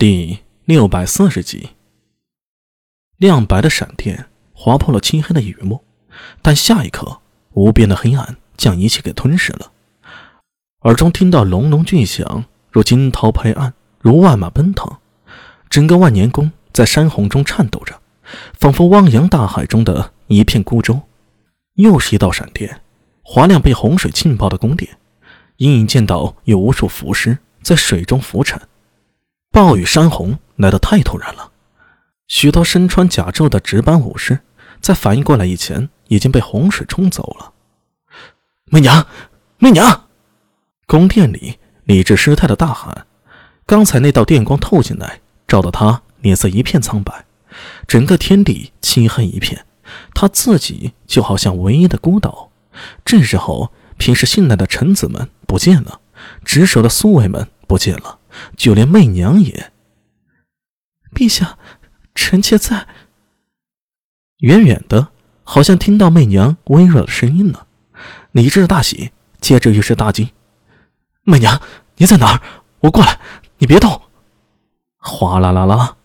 第六百四十集，亮白的闪电划破了漆黑的雨幕，但下一刻，无边的黑暗将一切给吞噬了。耳中听到隆隆巨响，如惊涛拍岸，如万马奔腾。整个万年宫在山洪中颤抖着，仿佛汪洋大海中的一片孤舟。又是一道闪电，划亮被洪水浸泡的宫殿，隐隐见到有无数浮尸在水中浮沉。暴雨山洪来得太突然了，许多身穿甲胄的值班武士在反应过来以前已经被洪水冲走了。媚娘，媚娘！宫殿里，李治失态的大喊：“刚才那道电光透进来，照得他脸色一片苍白，整个天地漆黑一片，他自己就好像唯一的孤岛。这时候，平时信赖的臣子们不见了，值守的宿卫们不见了。”就连媚娘也。陛下，臣妾在。远远的，好像听到媚娘微弱的声音了。李治大喜，接着又是大惊：“媚娘，你在哪儿？我过来，你别动！”哗啦啦啦，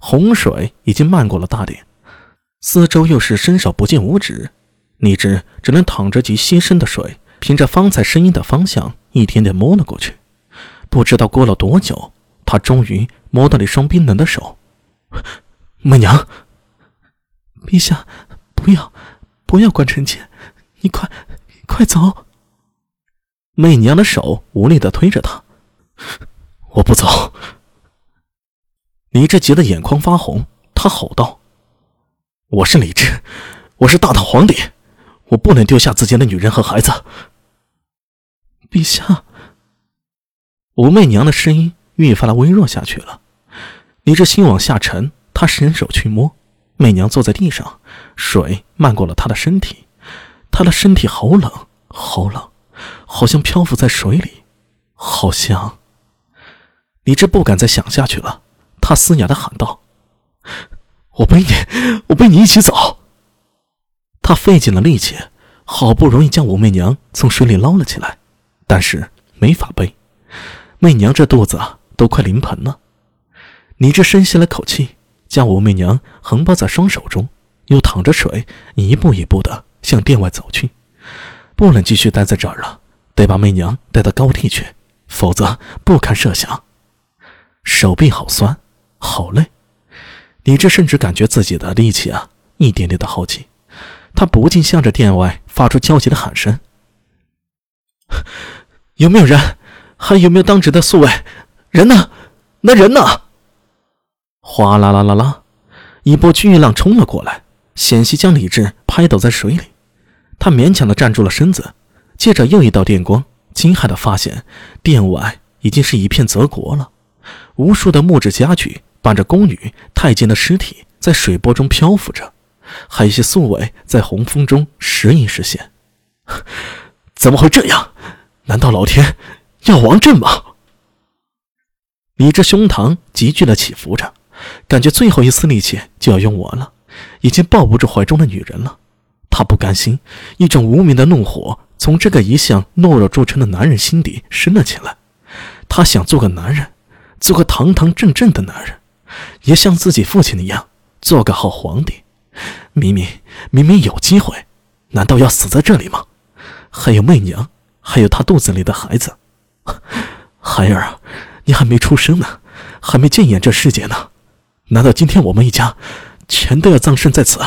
洪水已经漫过了大殿，四周又是伸手不见五指。李治只能淌着极稀深的水，凭着方才声音的方向，一点点摸了过去。不知道过了多久，他终于摸到了一双冰冷的手。媚娘，陛下，不要，不要关臣妾，你快，快走！媚娘的手无力的推着他，我不走。李治急得眼眶发红，他吼道：“我是李治，我是大唐皇帝，我不能丢下自己的女人和孩子。”陛下。武媚娘的声音愈发的微弱下去了。李治心往下沉，他伸手去摸，媚娘坐在地上，水漫过了她的身体，她的身体好冷，好冷，好像漂浮在水里，好像……李治不敢再想下去了，他嘶哑的喊道：“我背你，我背你一起走。”他费尽了力气，好不容易将武媚娘从水里捞了起来，但是没法背。媚娘这肚子啊，都快临盆了。李治深吸了口气，将武媚娘横抱在双手中，又淌着水，一步一步的向殿外走去。不能继续待在这儿了，得把媚娘带到高地去，否则不堪设想。手臂好酸，好累。李治甚至感觉自己的力气啊，一点点的耗尽。他不禁向着殿外发出焦急的喊声：“ 有没有人？”还有没有当值的宿卫？人呢？那人呢？哗啦啦啦啦，一波巨浪冲了过来，险些将李治拍倒在水里。他勉强的站住了身子，借着又一道电光，惊骇的发现殿外已经是一片泽国了。无数的木质家具伴着宫女、太监的尸体在水波中漂浮着，还有一些宿卫在洪峰中时隐时现。怎么会这样？难道老天？要亡朕吗？李治胸膛急剧的起伏着，感觉最后一丝力气就要用完了，已经抱不住怀中的女人了。他不甘心，一种无名的怒火从这个一向懦弱著称的男人心底升了起来。他想做个男人，做个堂堂正正的男人，也像自己父亲一样做个好皇帝。明明明明有机会，难道要死在这里吗？还有媚娘，还有他肚子里的孩子。孩儿啊，你还没出生呢，还没见眼这世界呢，难道今天我们一家全都要葬身在此？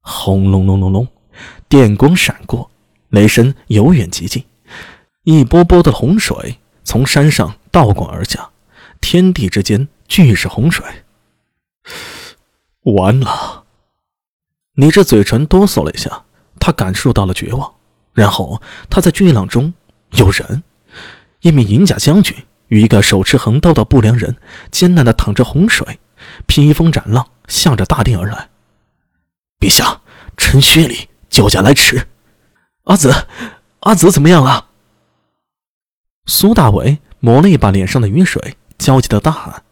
轰隆隆隆隆，电光闪过，雷声由远及近，一波波的洪水从山上倒灌而下，天地之间俱是洪水。完了！你这嘴唇哆嗦了一下，他感受到了绝望，然后他在巨浪中有人。一名银甲将军与一个手持横刀的不良人艰难地淌着洪水，披风斩浪，向着大殿而来。陛下，臣薛礼救驾来迟。阿紫，阿紫怎么样了？苏大伟抹了一把脸上的雨水，焦急地大喊。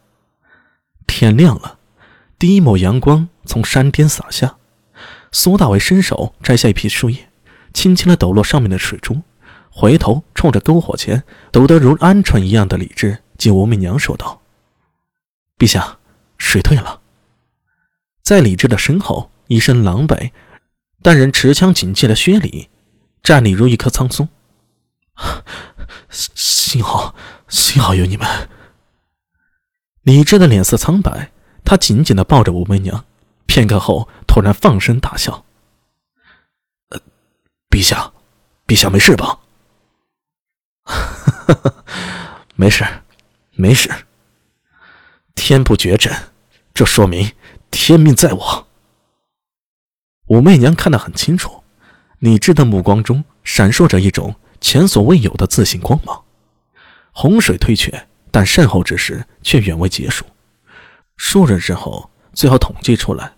天亮了，第一抹阳光从山巅洒下。苏大伟伸手摘下一片树叶，轻轻地抖落上面的水珠。回头冲着篝火前抖得如鹌鹑一样的李治及武媚娘说道：“陛下，水退了。在李治的身后，一身狼狈，但仍持枪警戒的薛礼，站立如一棵苍松。幸好，幸好有你们。李治的脸色苍白，他紧紧的抱着武媚娘，片刻后突然放声大笑：“呃，陛下，陛下没事吧？”“ 没事，没事。天不绝朕，这说明天命在我。”武媚娘看得很清楚，李治的目光中闪烁着一种前所未有的自信光芒。洪水退却。但善后之时却远未结束。数日之后，最后统计出来，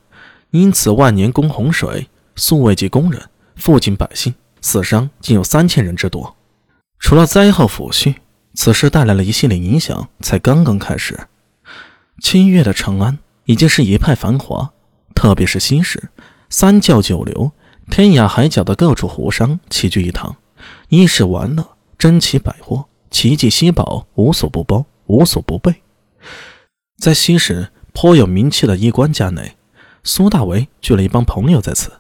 因此万年宫洪水，宿卫及工人、附近百姓死伤竟有三千人之多。除了灾后抚恤，此事带来了一系列影响，才刚刚开始。七月的长安已经是一派繁华，特别是西市，三教九流、天涯海角的各处湖商齐聚一堂，衣食玩乐，珍奇百货。奇迹稀宝，无所不包，无所不备。在西市颇有名气的衣冠家内，苏大为聚了一帮朋友在此。